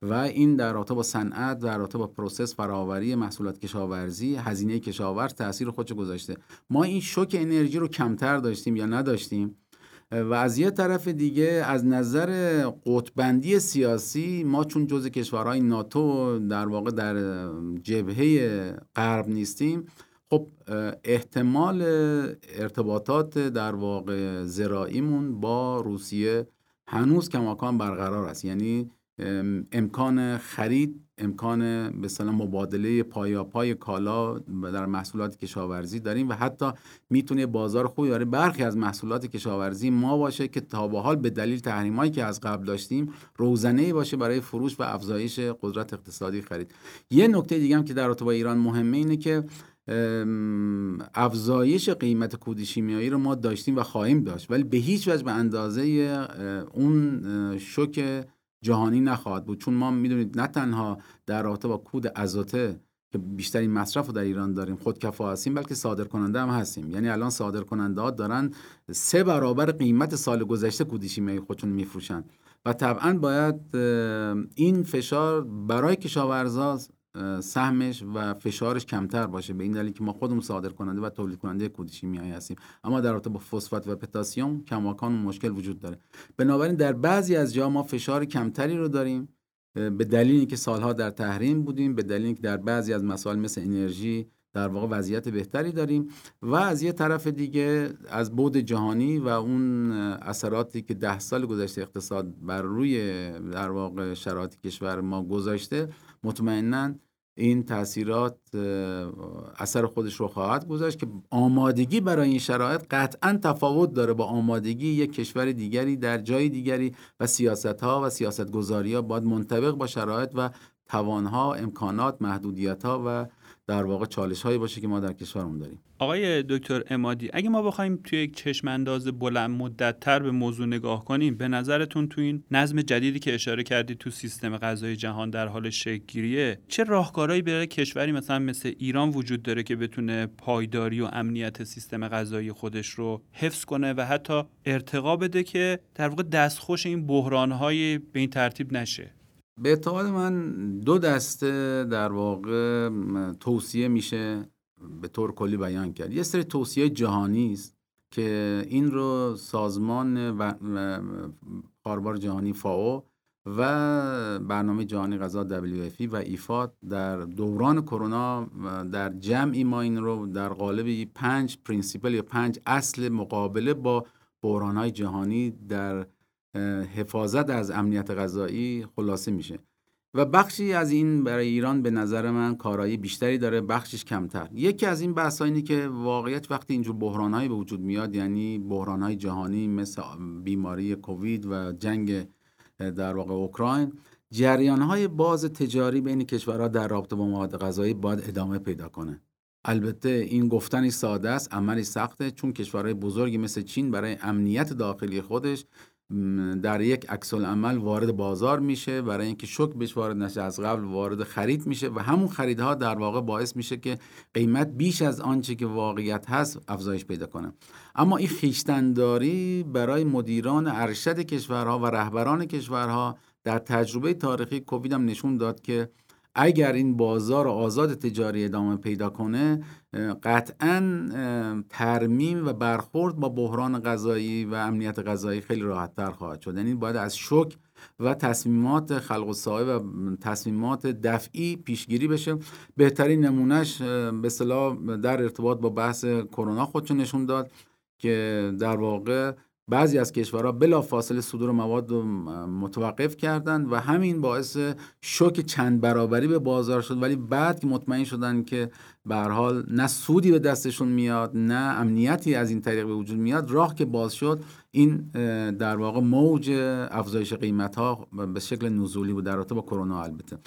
و این در رابطه با صنعت در رابطه با process فراوری محصولات کشاورزی هزینه کشاورز تاثیر خودش گذاشته. ما این شوک انرژی رو کمتر داشتیم یا نداشتیم؟ و از یه طرف دیگه از نظر قطبندی سیاسی ما چون جز کشورهای ناتو در واقع در جبهه غرب نیستیم خب احتمال ارتباطات در واقع زراییمون با روسیه هنوز کماکان برقرار است. یعنی امکان خرید امکان به مبادله پای کالا در محصولات کشاورزی داریم و حتی می‌تونه بازار خوبی برای برخی از محصولات کشاورزی ما باشه که تا به حال به دلیل تحریمایی که از قبل داشتیم روزنه باشه برای فروش و افزایش قدرت اقتصادی خرید. یه نکته دیگه هم که در رابطه با ایران مهمه اینه که افزایش قیمت کود شیمیایی رو ما داشتیم و خواهیم داشت ولی به هیچ وجه به اندازه اون شوک جهانی نخواهد بود. چون ما می‌دونید نه تنها در رابطه با کود ازوته که بیشترین مصرف رو در ایران داریم خودکفا هستیم بلکه صادر کننده هم هستیم. یعنی الان صادر کننده ها دارن سه برابر قیمت سال گذشته کودی شیمیایی خودشون میفروشن. و طبعا باید این فشار برای کشاورزا سهمش و فشارش کمتر باشه به این دلیل که ما خودمون صادر کننده و تولید کننده کود شیمیایی هستیم. اما در رابطه با فسفات و پتاسیم کماکان مشکل وجود داره. بنابراین در بعضی از جا ما فشار کمتری رو داریم به دلیل اینکه سالها در تحریم بودیم به دلیل اینکه در بعضی از مسائل مثل انرژی در واقع وضعیت بهتری داریم و از یه طرف دیگه از بود جهانی و اون اثراتی که ده سال گذشته اقتصاد بر روی در واقع شرایط کشور ما گذاشته مطمئنا این تاثیرات اثر خودش رو خواهد گذاشت که آمادگی برای این شرایط قطعا تفاوت داره با آمادگی یک کشور دیگری در جای دیگری و سیاست ها و سیاست گذاری ها باید منطبق با شرایط و توانها امکانات محدودیت ها و در واقع چالش هایی باشه که ما در کشورمون داریم. آقای دکتر امادی اگه ما بخوایم توی یک چشم انداز بلند مدت تر به موضوع نگاه کنیم به نظرتون تو این نظم جدیدی که اشاره کردید تو سیستم غذای جهان در حال گیریه چه راهکارهایی برای کشوری مثلا مثل ایران وجود داره که بتونه پایداری و امنیت سیستم غذایی خودش رو حفظ کنه و حتی ارتقا بده که در واقع دستخوش این بحرانهای به این ترتیب نشه؟ به اعتقاد من دو دسته در واقع توصیه میشه به طور کلی بیان کرد. یه سری توصیه جهانی است که این رو سازمان خواربار جهانی فاو و برنامه جهانی غذا WFP و ایفاد در دوران کرونا در جمعی ما این رو در قالب پنج principle یا پنج اصل مقابله با بحرانهای جهانی در حفاظت از امنیت غذایی خلاصه میشه. و بخشی از این برای ایران به نظر من کارایی بیشتری داره بخشش کمتر. یکی از این بحث اینه که واقعیت وقتی اینجور بحرانهایی به وجود میاد یعنی بحرانهای جهانی مثل بیماری کووید و جنگ در واقع اوکراین جریانهای باز تجاری بین کشورها در رابطه با مواد غذایی باید ادامه پیدا کنه. البته این گفتنی ساده است عملی سخته چون کشورهای بزرگی مثل چین برای امنیت داخلی خودش در یک عکس عمل وارد بازار میشه برای اینکه شک بهش وارد نشه از قبل وارد خرید میشه و همون خریدها در واقع باعث میشه که قیمت بیش از آنچه که واقعیت هست افزایش پیدا کنه. اما این خیشتنداری برای مدیران ارشد کشورها و رهبران کشورها در تجربه تاریخی کووید هم نشون داد که اگر این بازار آزاد تجاری ادامه پیدا کنه قطعا ترمیم و برخورد با بحران غذایی و امنیت غذایی خیلی راحت تر خواهد شد. یعنی باید از شک و تصمیمات خلق و و تصمیمات دفعی پیشگیری بشه. بهترین نمونهش به صلاح در ارتباط با بحث کرونا خودشون نشون داد که در واقع بعضی از کشورها بلا فاصله صدور مواد رو متوقف کردند و همین باعث شوک چند برابری به بازار شد. ولی بعد که مطمئن شدن که به حال نه سودی به دستشون میاد نه امنیتی از این طریق به وجود میاد راه که باز شد این در واقع موج افزایش قیمت ها به شکل نزولی بود در رابطه با کرونا البته.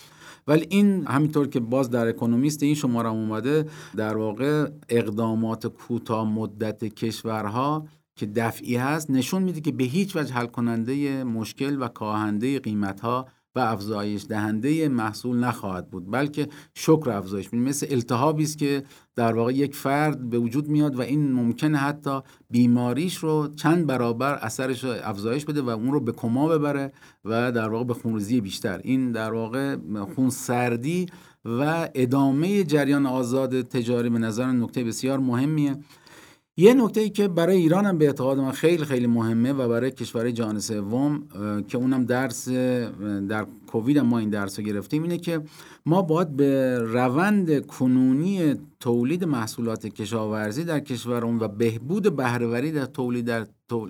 ولی این همینطور که باز در اکونومیست این شماره اومده در واقع اقدامات کوتاه مدت کشورها که دفعی هست نشون میده که به هیچ وجه حل کننده مشکل و کاهنده قیمت ها و افزایش دهنده محصول نخواهد بود بلکه شکر افزایش. میده مثل التهابی است که در واقع یک فرد به وجود میاد و این ممکنه حتی بیماریش رو چند برابر اثرش رو افزایش بده و اون رو به کما ببره و در واقع به خونریزی بیشتر. این در واقع خونسردی و ادامه جریان آزاد تجاری به نظر نکته بسیار مهمیه. یه نکته ای که برای ایران هم به اعتقاد من خیلی خیلی مهمه و برای کشور جهان سوم که اونم درس در کووید ما این درس رو گرفتیم اینه که ما باید به روند کنونی تولید محصولات کشاورزی در کشورمون و بهبود بهرهوری در تولید در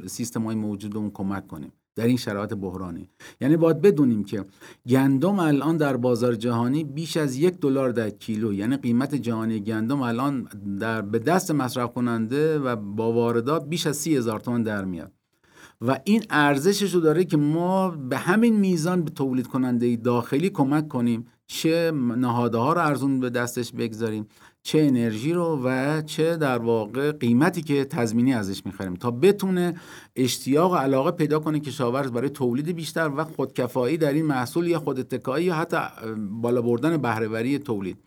سیستم های موجود اون کمک کنیم. در این شرایط بحرانی. یعنی باید بدونیم که گندم الان در بازار جهانی بیش از یک دلار در کیلو. یعنی قیمت جهانی گندم الان در به دست مصرف کننده و با واردات بیش از سی هزار تومان در میاد. و این ارزشش رو داره که ما به همین میزان به تولید کننده داخلی کمک کنیم. چه نهاده ها رو ارزون به دستش بگذاریم. چه انرژی رو و چه در واقع قیمتی که تضمینی ازش می‌خریم تا بتونه اشتیاق و علاقه پیدا کنه کشاورز برای تولید بیشتر و خودکفایی در این محصول یا خود اتکایی یا حتی بالا بردن بهرهوری تولید.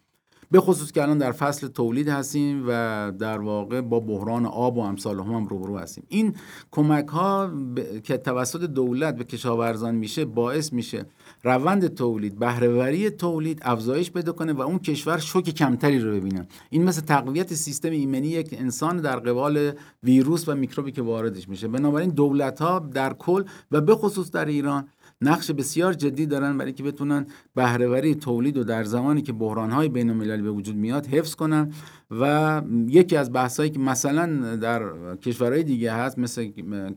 به خصوص که الان در فصل تولید هستیم و در واقع با بحران آب و امثال هم, هم روبرو هستیم. این کمک ها که توسط دولت به کشاورزان میشه باعث میشه روند تولید بهرهوری تولید افزایش پیدا کنه و اون کشور شوک کمتری رو ببینه. این مثل تقویت سیستم ایمنی یک انسان در قبال ویروس و میکروبی که واردش میشه. بنابراین دولت ها در کل و به خصوص در ایران نقش بسیار جدی دارن برای که بتونن بهرهوری تولید و در زمانی که بحرانهای بین المللی به وجود میاد حفظ کنن و یکی از بحثایی که مثلا در کشورهای دیگه هست مثل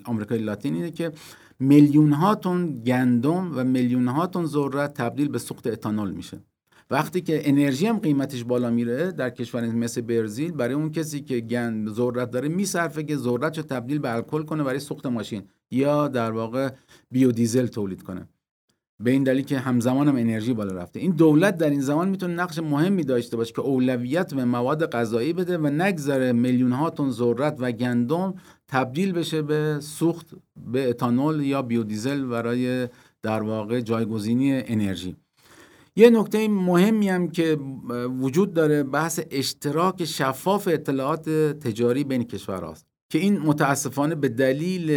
آمریکای لاتین اینه که میلیون ها تن گندم و میلیون ها تن ذرت تبدیل به سوخت اتانول میشه. وقتی که انرژی هم قیمتش بالا میره در کشور مثل برزیل برای اون کسی که گند ذرت داره میصرفه که ذرت رو تبدیل به الکل کنه برای سوخت ماشین یا در واقع بیودیزل تولید کنه. به این دلیل که همزمان هم انرژی بالا رفته. این دولت در این زمان می‌تونه نقش مهمی داشته باشه که اولویت به مواد غذایی بده و نگذره میلیون ها تن ذرت و گندم تبدیل بشه به سوخت به اتانول یا بیودیزل برای در واقع جایگزینی انرژی. یه نکته مهمی هم که وجود داره بحث اشتراک شفاف اطلاعات تجاری بین کشورهاست که این متاسفانه به دلیل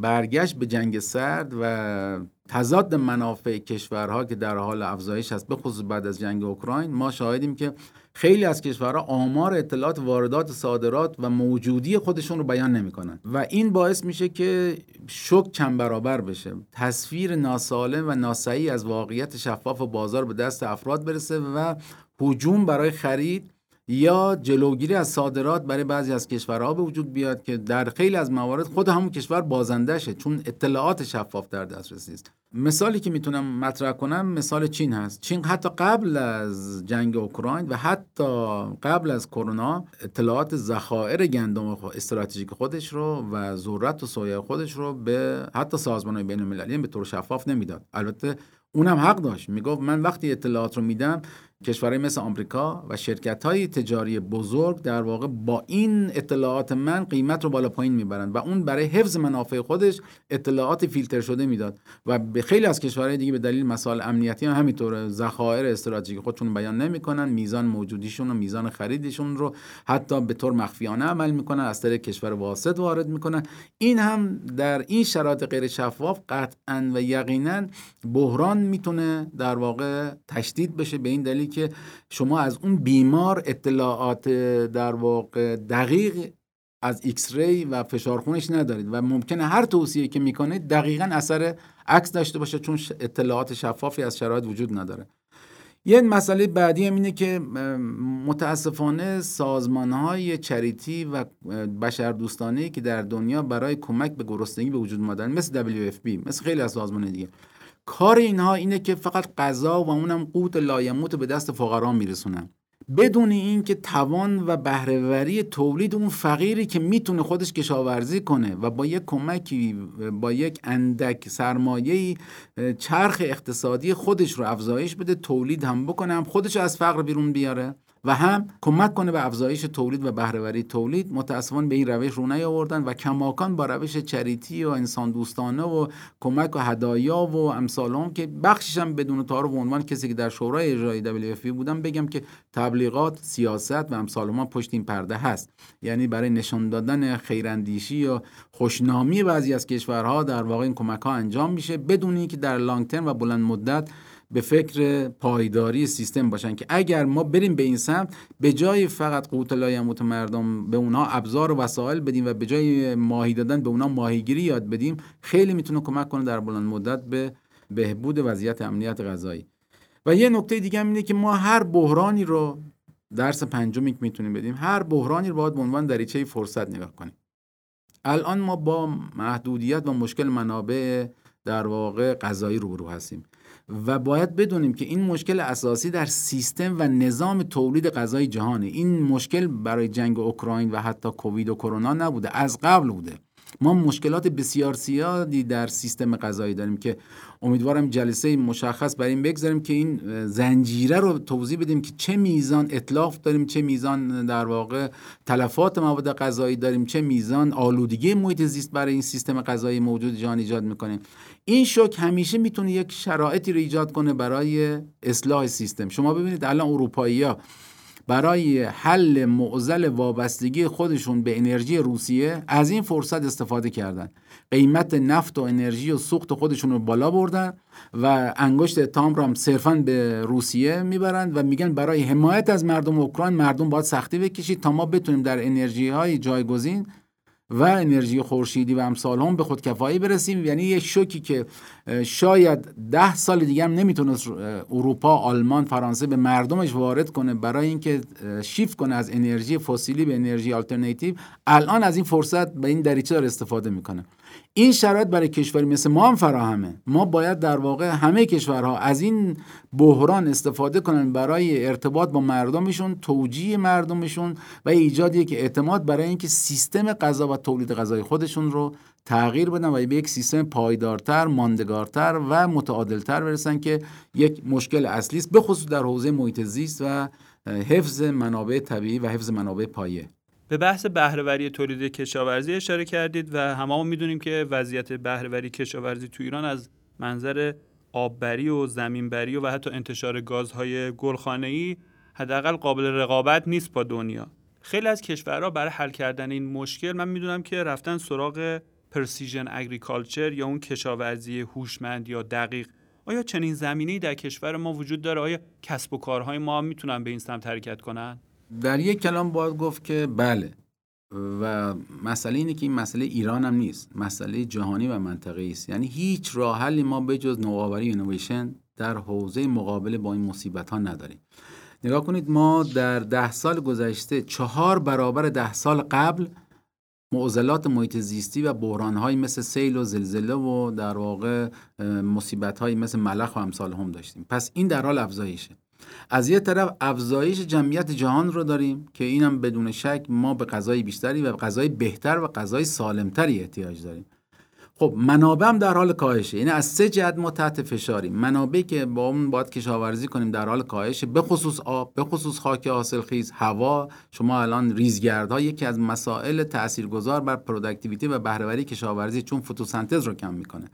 برگشت به جنگ سرد و تضاد منافع کشورها که در حال افزایش است به خصوص بعد از جنگ اوکراین ما شاهدیم که خیلی از کشورها آمار اطلاعات واردات صادرات و موجودی خودشون رو بیان نمی‌کنن. و این باعث میشه که شک کم برابر بشه. تصویر ناسالم و ناسعی از واقعیت شفاف بازار به دست افراد برسه و هجوم برای خرید یا جلوگیری از صادرات برای بعضی از کشورها به وجود بیاد که در خیلی از موارد خود همون کشور بازندشه چون اطلاعات شفاف در دسترسی است. مثالی که می‌تونم مطرح کنم مثال چین هست. چین حتی قبل از جنگ اوکراین و حتی قبل از کرونا اطلاعات ذخایر گندم استراتژیک خودش رو و ذرت و سویا خودش رو به حتی سازمان بین المللی به طور شفاف نمی‌داد. البته اونم حق داشت. می‌گفت من وقتی اطلاعات رو میدم کشورهای مثل آمریکا و شرکت های تجاری بزرگ در واقع با این اطلاعات من قیمت رو بالا پایین می‌برند و اون برای حفظ منافع خودش اطلاعات فیلتر شده می‌داد و به خیلی از کشورهای دیگه به دلیل مسائل امنیتی هم همینطور ذخایر استراتژیک خودشون بیان نمی‌کنن میزان موجودیشون و میزان خریدشون رو حتی به طور مخفیانه عمل می‌کنن از طریق کشور واسط وارد می‌کنن. این هم در این شرایط غیر شفاف قطعا و یقینا بحران می‌تونه در واقع تشدید بشه به این دلیل که شما از اون بیمار اطلاعات در واقع دقیق از X-ray و فشار خونش ندارید و ممکنه هر توصیه که می‌کنه دقیقا اثر عکس داشته باشه چون اطلاعات شفافی از شرایط وجود نداره. یه مسئله بعدی هم اینه که متاسفانه سازمان های charity و بشردوستانه که در دنیا برای کمک به گرسنگی به وجود مادن مثل WFP مثل خیلی از سازمان دیگه کار اینها اینه که فقط غذا و اونم قوت لایموت به دست فقرا میرسونن. بدون اینکه توان و بهرهوری تولید اون فقیری که می‌تونه خودش کشاورزی کنه و با یک کمکی با یک اندک سرمایه چرخ اقتصادی خودش رو افزایش بده تولید هم بکنه هم خودش از فقر بیرون بیاره. و هم کمک کنه به افزایش تولید و بهرهوری تولید. متاسفانه به این روش رو نیاوردن و کماکان با روش چریتی و انسان دوستانه و کمک و هدایا و امثال هم که بخشش هم بدون تعارف و عنوان کسی که در شورای اجرایی WFP بودم بگم که تبلیغات سیاست و امثال ما پشت این پرده هست. یعنی برای نشان دادن خیراندیشی یا خوشنامی بعضی از کشورها در واقع این کمک ها انجام میشه. بدون اینکه در لانگ ترم و بلند مدت به فکر پایداری سیستم باشن که اگر ما بریم به این سمت به جای فقط قوت لایموت مردم به اونها ابزار و وسایل بدیم و به جای ماهی دادن به اونها ماهیگیری یاد بدیم خیلی می‌تونه کمک کنه در بلند مدت به بهبود وضعیت امنیت غذایی. و یه نکته دیگه هم اینه که ما هر بحرانی رو درس پنجمی که می‌تونیم بدیم هر بحرانی رو باید به عنوان دریچه فرصت نگاه کنیم. الان ما با محدودیت و مشکل منابع در واقع غذایی روبرو هستیم. و باید بدونیم که این مشکل اساسی در سیستم و نظام تولید غذای جهانه. این مشکل برای جنگ اوکراین و حتی کووید و کرونا نبوده از قبل بوده. ما مشکلات بسیار زیادی در سیستم غذایی داریم که امیدوارم جلسه مشخص بر این بگذاریم که این زنجیره رو توضیح بدیم که چه میزان اطلاف داریم چه میزان در واقع تلفات مواد غذایی داریم چه میزان آلودگی محیط زیست برای این سیستم غذایی موجود جهان ایجاد می‌کنیم این شوک همیشه می‌تونه یک شرایطی رو ایجاد کنه برای اصلاح سیستم. شما ببینید الان اروپایی ها برای حل معضل وابستگی خودشون به انرژی روسیه از این فرصت استفاده کردن. قیمت نفت و انرژی و سوخت خودشون رو بالا بردن و انگشت اتهام هم صرفا به روسیه می‌برند و میگن برای حمایت از مردم اوکراین مردم باید سختی بکشید تا ما بتونیم در انرژی های جایگزین و انرژی خورشیدی و امثال هم به خودکفایی برسیم. یعنی یک شوکی که شاید ده سال دیگه هم نمی‌تونست اروپا آلمان فرانسه به مردمش وارد کنه برای اینکه شیفت کنه از انرژی فسیلی به انرژی آلترناتیو الان از این فرصت به این دریچه داره استفاده می‌کنه. این شرایط برای کشوری مثل ما هم فراهمه. ما باید در واقع همه کشورها از این بحران استفاده کنن برای ارتباط با مردمشون توجیه مردمشون و ایجاد یک اعتماد برای اینکه سیستم غذا و تولید غذای خودشون رو تغییر بدن و به یک سیستم پایدارتر، ماندگارتر و متعادلتر برسن که یک مشکل اصلی است به خصوص در حوزه محیط زیست و حفظ منابع طبیعی و حفظ منابع پایه. به بحث بهرهوری تولید کشاورزی اشاره کردید و هممون می‌دونیم که وضعیت بهرهوری کشاورزی تو ایران از منظر آببری و زمینبری و, و حتی انتشار گازهای گلخانه‌ای حداقل قابل رقابت نیست با دنیا. خیلی از کشورها برای حل کردن این مشکل من می‌دونم که رفتن سراغ پرسیژن اگریکالچر یا اون کشاورزی هوشمند یا دقیق. آیا چنین زمینه‌ای در کشور ما وجود داره؟ آیا کسب و کارهای ما می‌تونن به این سمت حرکت کنن؟ در یک کلام باید گفت که بله و مسئله اینه که این مسئله ایران هم نیست مسئله جهانی و منطقه است. یعنی هیچ راه حلی ما به جز نوآوری اینویشن در حوزه مقابله با این مصیبت ها نداریم. نگاه کنید ما در ده سال گذشته چهار برابر ده سال قبل معضلات محیط زیستی و بحران مثل سیل و زلزله و در واقع مصیبت مثل ملخ و امثال هم داشتیم. پس این در حال افزایشه. از یه طرف افزایش جمعیت جهان رو داریم که اینم بدون شک ما به غذای بیشتری و غذای بهتر و غذای سالمتری احتیاج داریم. خب منابع هم در حال کاهشه. یعنی از سه جهت ما تحت فشاریم. منابعی که با اون باید کشاورزی کنیم در حال کاهشه به خصوص آب به خصوص خاک حاصلخیز هوا. شما الان ریزگردها یکی از مسائل تاثیرگذار بر productivity و بهرهوری کشاورزی چون فتوسنتز رو کم می‌کنه.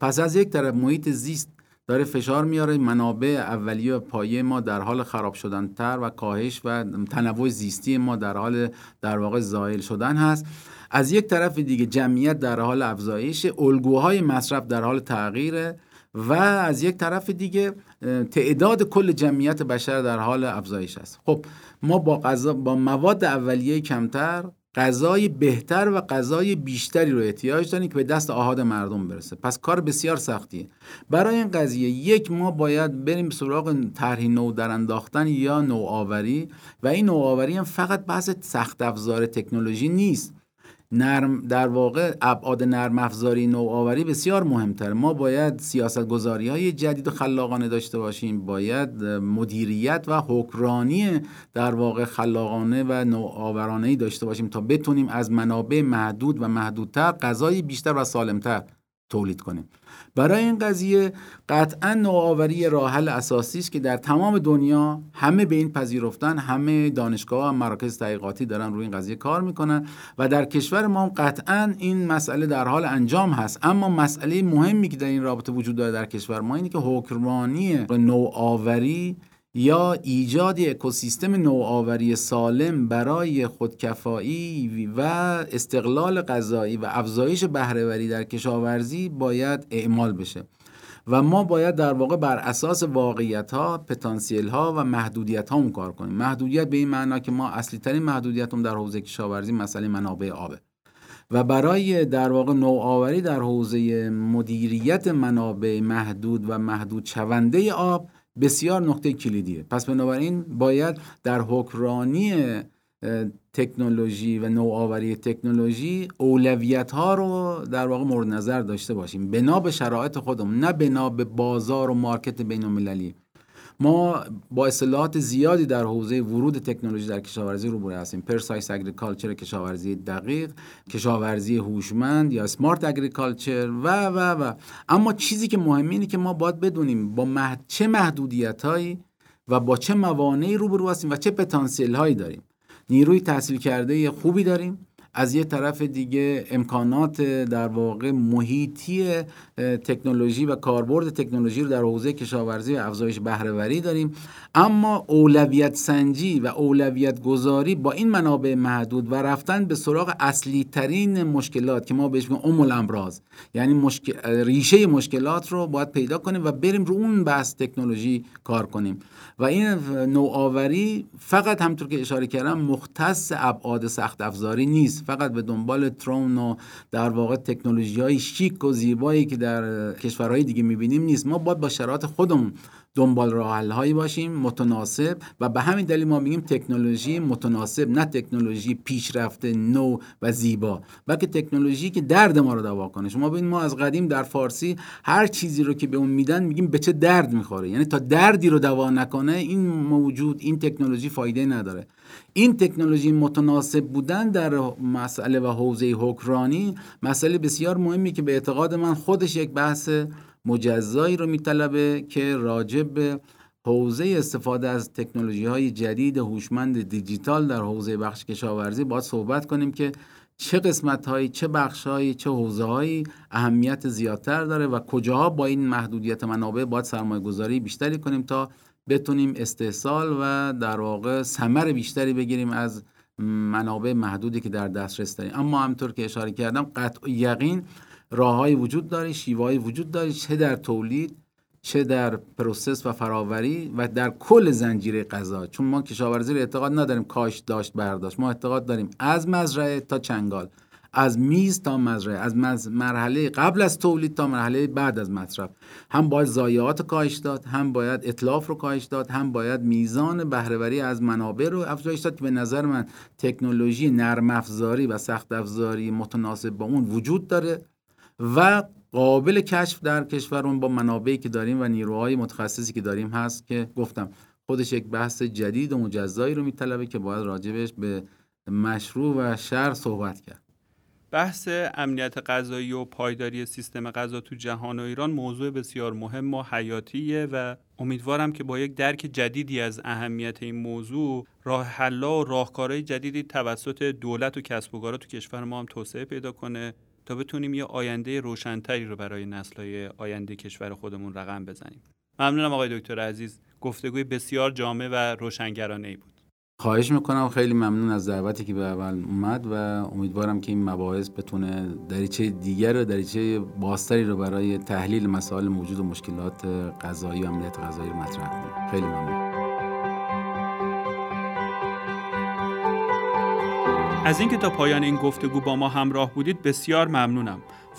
پس از یک طرف محیط زیست داره فشار میاره. منابع اولیه و پایه ما در حال خراب شدن تر و کاهش و تنوع زیستی ما در حال در واقع زائل شدن هست. از یک طرف دیگه جمعیت در حال افزایش الگوهای مصرف در حال تغییره و از یک طرف دیگه تعداد کل جمعیت بشر در حال افزایش است. خب ما با غذا با مواد اولیه کمتر غذای بهتر و غذای بیشتری رو احتیاج داریم که به دست آهاد مردم برسه. پس کار بسیار سختیه. برای این قضیه یک ما باید بریم سراغ طرح نو در انداختن یا نوآوری و این نوآوری هم فقط بحث سخت افزار تکنولوژی نیست. نرم در واقع ابعاد نرم افزاری نوآوری بسیار مهمتر ما باید سیاست گذاری های جدید و خلاقانه داشته باشیم. باید مدیریت و حکرانی در واقع خلاقانه و نوآورانه داشته باشیم تا بتونیم از منابع محدود و محدودتر غذای بیشتر و سالمتر تولید کنیم. برای این قضیه قطعا نوآوری راه حل اساسی است که در تمام دنیا همه به این پذیرفتن همه دانشگاه و مراکز تحقیقاتی دارن روی این قضیه کار می‌کنن و در کشور ما قطعا این مسئله در حال انجام هست. اما مسئله مهمی که در این رابطه وجود داره در کشور ما اینه که حکمرانی نوآوری یا ایجاد اکوسیستم نوآوری سالم برای خودکفایی و استقلال غذایی و افزایش بهرهوری در کشاورزی باید اعمال بشه. و ما باید در واقع بر اساس واقعیت ها پتانسیل ها و محدودیت ها کار کنیم. محدودیت به این معنا که ما اصلی ترین محدودیت هم در حوزه کشاورزی مسئله منابع آبه. و برای در واقع نوآوری در حوزه مدیریت منابع محدود و محدود شونده آب بسیار نقطه کلیدیه. پس بنابراین باید در حکرانی تکنولوژی و نوآوری تکنولوژی اولویت ها رو در واقع مورد نظر داشته باشیم. بنا به شرایط خودمون نه بنا به بازار و مارکت بین المللی ما با اصطلاحات زیادی در حوزه ورود تکنولوژی در کشاورزی روبرو هستیم. پرسایس اگریکالچر کشاورزی دقیق کشاورزی هوشمند یا سمارت اگریکالچر و و و. اما چیزی که مهمه اینه که ما باید بدونیم با چه محدودیت هایی و با چه موانعی روبرو هستیم و چه پتانسیل هایی داریم. نیروی تحصیل کرده خوبی داریم. از یه طرف دیگه امکانات در واقع محیطی تکنولوژی و کاربرد تکنولوژی رو در حوزه کشاورزی و افزایش بهرهوری داریم. اما اولویت سنجی و اولویت گذاری با این منابع محدود و رفتن به سراغ اصلی ترین مشکلات که ما بهش میگیم ام الامراض. یعنی مشکل... ریشه مشکلات رو باید پیدا کنیم و بریم رو اون بحث تکنولوژی کار کنیم. و این نوآوری فقط همطور که اشاره کردم مختص ابعاد سخت افزاری نیست. فقط به دنبال ترون و در واقع تکنولوژی های شیک و زیبایی که در کشورهای دیگه می‌بینیم نیست. ما باید با شرایط خودمون دنبال راه هایی باشیم متناسب و به همین دلیل ما میگیم تکنولوژی متناسب نه تکنولوژی پیشرفته نو و زیبا بلکه تکنولوژی که درد ما رو دوا کنه. شما ببین ما از قدیم در فارسی هر چیزی رو که به اون میدن میگیم به چه درد می‌خوره. یعنی تا دردی رو دوا نکنه این موجود این تکنولوژی فایده نداره. این تکنولوژی متناسب بودن در مسئله و حوزه حکرانی مسئله بسیار مهمی که به اعتقاد من خودش یک بحث مجزایی رو میطلبه که راجع به حوزه استفاده از تکنولوژی های جدید هوشمند دیجیتال در حوزه بخش کشاورزی باید صحبت کنیم که چه قسمت هایی چه بخش هایی چه حوزه هایی اهمیت زیادتر داره و کجاها با این محدودیت منابع باید سرمایه گذاری بیشتری کنیم تا بتونیم استحصال و در واقع ثمر بیشتری بگیریم از منابع محدودی که در دسترس داریم. اما همطور که اشاره کردم قطع یقین راههایی وجود داره شیوهایی وجود داره چه در تولید چه در پروسس و فراوری و در کل زنجیره غذا. چون ما کشاورزی رو اعتقاد نداریم کاش داشت برداشت. ما اعتقاد داریم از مزرعه تا چنگال. از میز تا مزرعه از مرحله قبل از تولید تا مرحله بعد از مصرف. هم باید ضایعات کاهش داد هم باید اطلاف رو کاهش داد هم باید میزان بهرهوری از منابع رو افزایش داد که به نظر من تکنولوژی نرم افزاری و سخت افزاری متناسب با اون وجود داره و قابل کشف در کشورمون با منابعی که داریم و نیروهای متخصصی که داریم هست که گفتم خودش یک بحث جدید و مجزایی رو میطلبه که باید راجبش به مشروع و شر صحبت کرد. بحث امنیت غذایی و پایداری سیستم غذا تو جهان و ایران موضوع بسیار مهم و حیاتیه و امیدوارم که با یک درک جدیدی از اهمیت این موضوع راه حلا و راهکارهای جدیدی توسط دولت و کسب و کارها تو کشور ما هم توسعه پیدا کنه تا بتونیم یه آینده روشنتری رو برای نسل‌های آینده کشور خودمون رقم بزنیم. ممنونم آقای دکتر عزیز. گفتگوی بسیار جامع و روشنگرانه ای بود. خواهش می‌کنم. خیلی ممنون از دعوتی که به اول اومد و امیدوارم که این مباحث بتونه دریچه دیگر و دریچه باستری رو برای تحلیل مسائل موجود و مشکلات غذایی و امنیت غذایی رو مطرح کنه خیلی ممنون. از اینکه تا پایان این گفتگو با ما همراه بودید بسیار ممنونم.